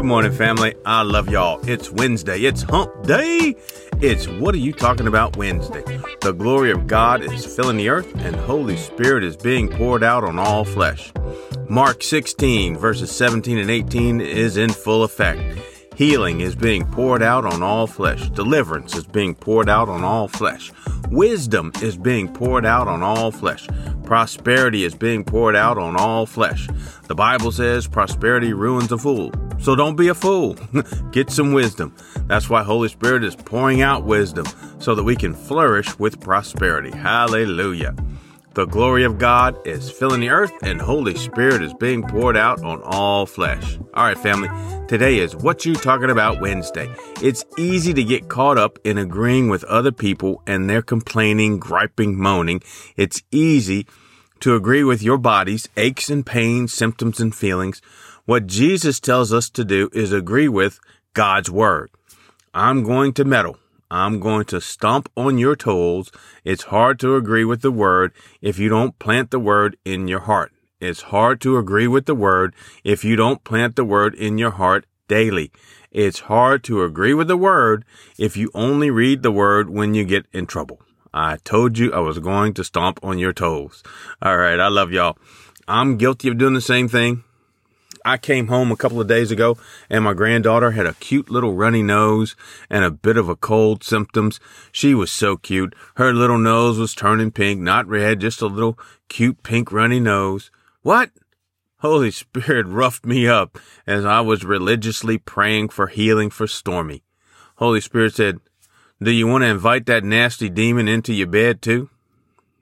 Good morning, family. I love y'all. It's Wednesday. It's hump day. It's what are you talking about Wednesday? The glory of God is filling the earth and Holy Spirit is being poured out on all flesh. Mark 16, verses 17 and 18 is in full effect. Healing is being poured out on all flesh. Deliverance is being poured out on all flesh. Wisdom is being poured out on all flesh. Prosperity is being poured out on all flesh. The Bible says prosperity ruins a fool. So don't be a fool. Get some wisdom. That's why Holy Spirit is pouring out wisdom so that we can flourish with prosperity. Hallelujah. The glory of God is filling the earth, and Holy Spirit is being poured out on all flesh. All right, family, today is What You Talking About Wednesday. It's easy to get caught up in agreeing with other people and their complaining, griping, moaning. It's easy to agree with your body's aches and pains, symptoms, and feelings. What Jesus tells us to do is agree with God's Word. I'm going to meddle. I'm going to stomp on your toes. It's hard to agree with the word if you don't plant the word in your heart. It's hard to agree with the word if you don't plant the word in your heart daily. It's hard to agree with the word if you only read the word when you get in trouble. I told you I was going to stomp on your toes. All right. I love y'all. I'm guilty of doing the same thing. I came home a couple of days ago and my granddaughter had a cute little runny nose and a bit of a cold symptoms. She was so cute. Her little nose was turning pink, not red, just a little cute pink runny nose. What? Holy Spirit roughed me up as I was religiously praying for healing for Stormy. Holy Spirit said, Do you want to invite that nasty demon into your bed too?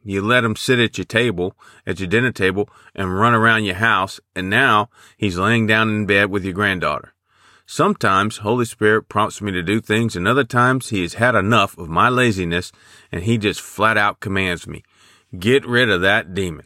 You let him sit at your table, at your dinner table, and run around your house, and now he's laying down in bed with your granddaughter. Sometimes Holy Spirit prompts me to do things, and other times he has had enough of my laziness, and he just flat out commands me, get rid of that demon.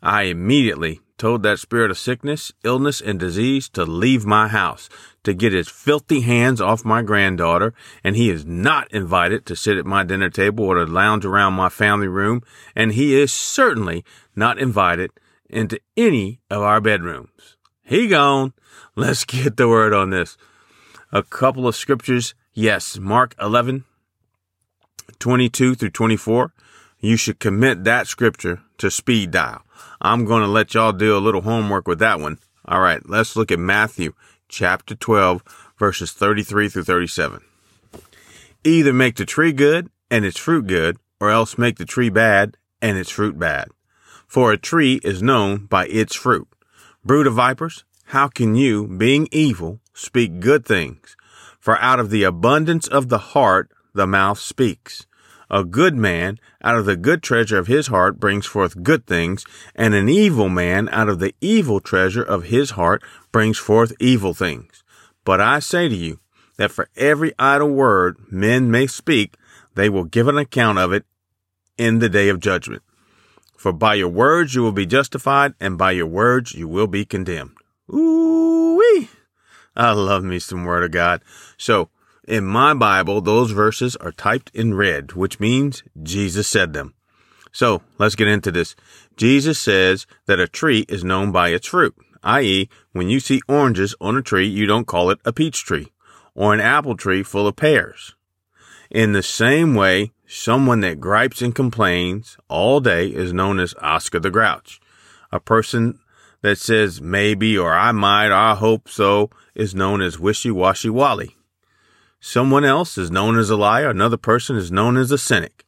I immediately told that spirit of sickness, illness, and disease to leave my house, to get his filthy hands off my granddaughter, and he is not invited to sit at my dinner table or to lounge around my family room, and he is certainly not invited into any of our bedrooms. He gone. Let's get the word on this. A couple of scriptures. Yes, Mark 11, 22 through 24. You should commit that scripture to speed dial. I'm going to let y'all do a little homework with that one. All right, let's look at Matthew chapter 12, verses 33 through 37. Either make the tree good and its fruit good, or else make the tree bad and its fruit bad. For a tree is known by its fruit. Brood of vipers, how can you, being evil, speak good things? For out of the abundance of the heart the mouth speaks. A good man out of the good treasure of his heart brings forth good things, and an evil man out of the evil treasure of his heart brings forth evil things. But I say to you that for every idle word men may speak, they will give an account of it in the day of judgment. For by your words you will be justified, and by your words you will be condemned. Ooh wee! I love me some word of God. So in my Bible, those verses are typed in red, which means Jesus said them. So let's get into this. Jesus says that a tree is known by its fruit, i.e., when you see oranges on a tree, you don't call it a peach tree or an apple tree full of pears. In the same way, someone that gripes and complains all day is known as Oscar the Grouch. A person that says maybe or I might or I hope so is known as Wishy Washy Wally. Someone else is known as a liar. Another person is known as a cynic.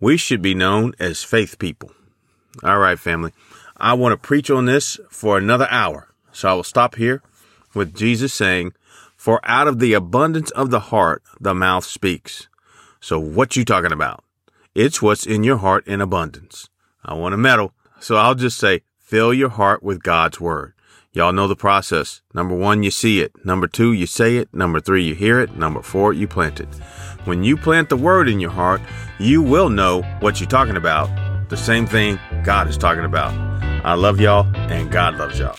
We should be known as faith people. All right, family. I want to preach on this for another hour. So I will stop here with Jesus saying, for out of the abundance of the heart, the mouth speaks. So what you talking about? It's what's in your heart in abundance. I want to meddle. So I'll just say, fill your heart with God's word. Y'all know the process. Number one, you see it. Number two, you say it. Number three, you hear it. Number four, you plant it. When you plant the word in your heart, you will know what you're talking about. The same thing God is talking about. I love y'all and God loves y'all.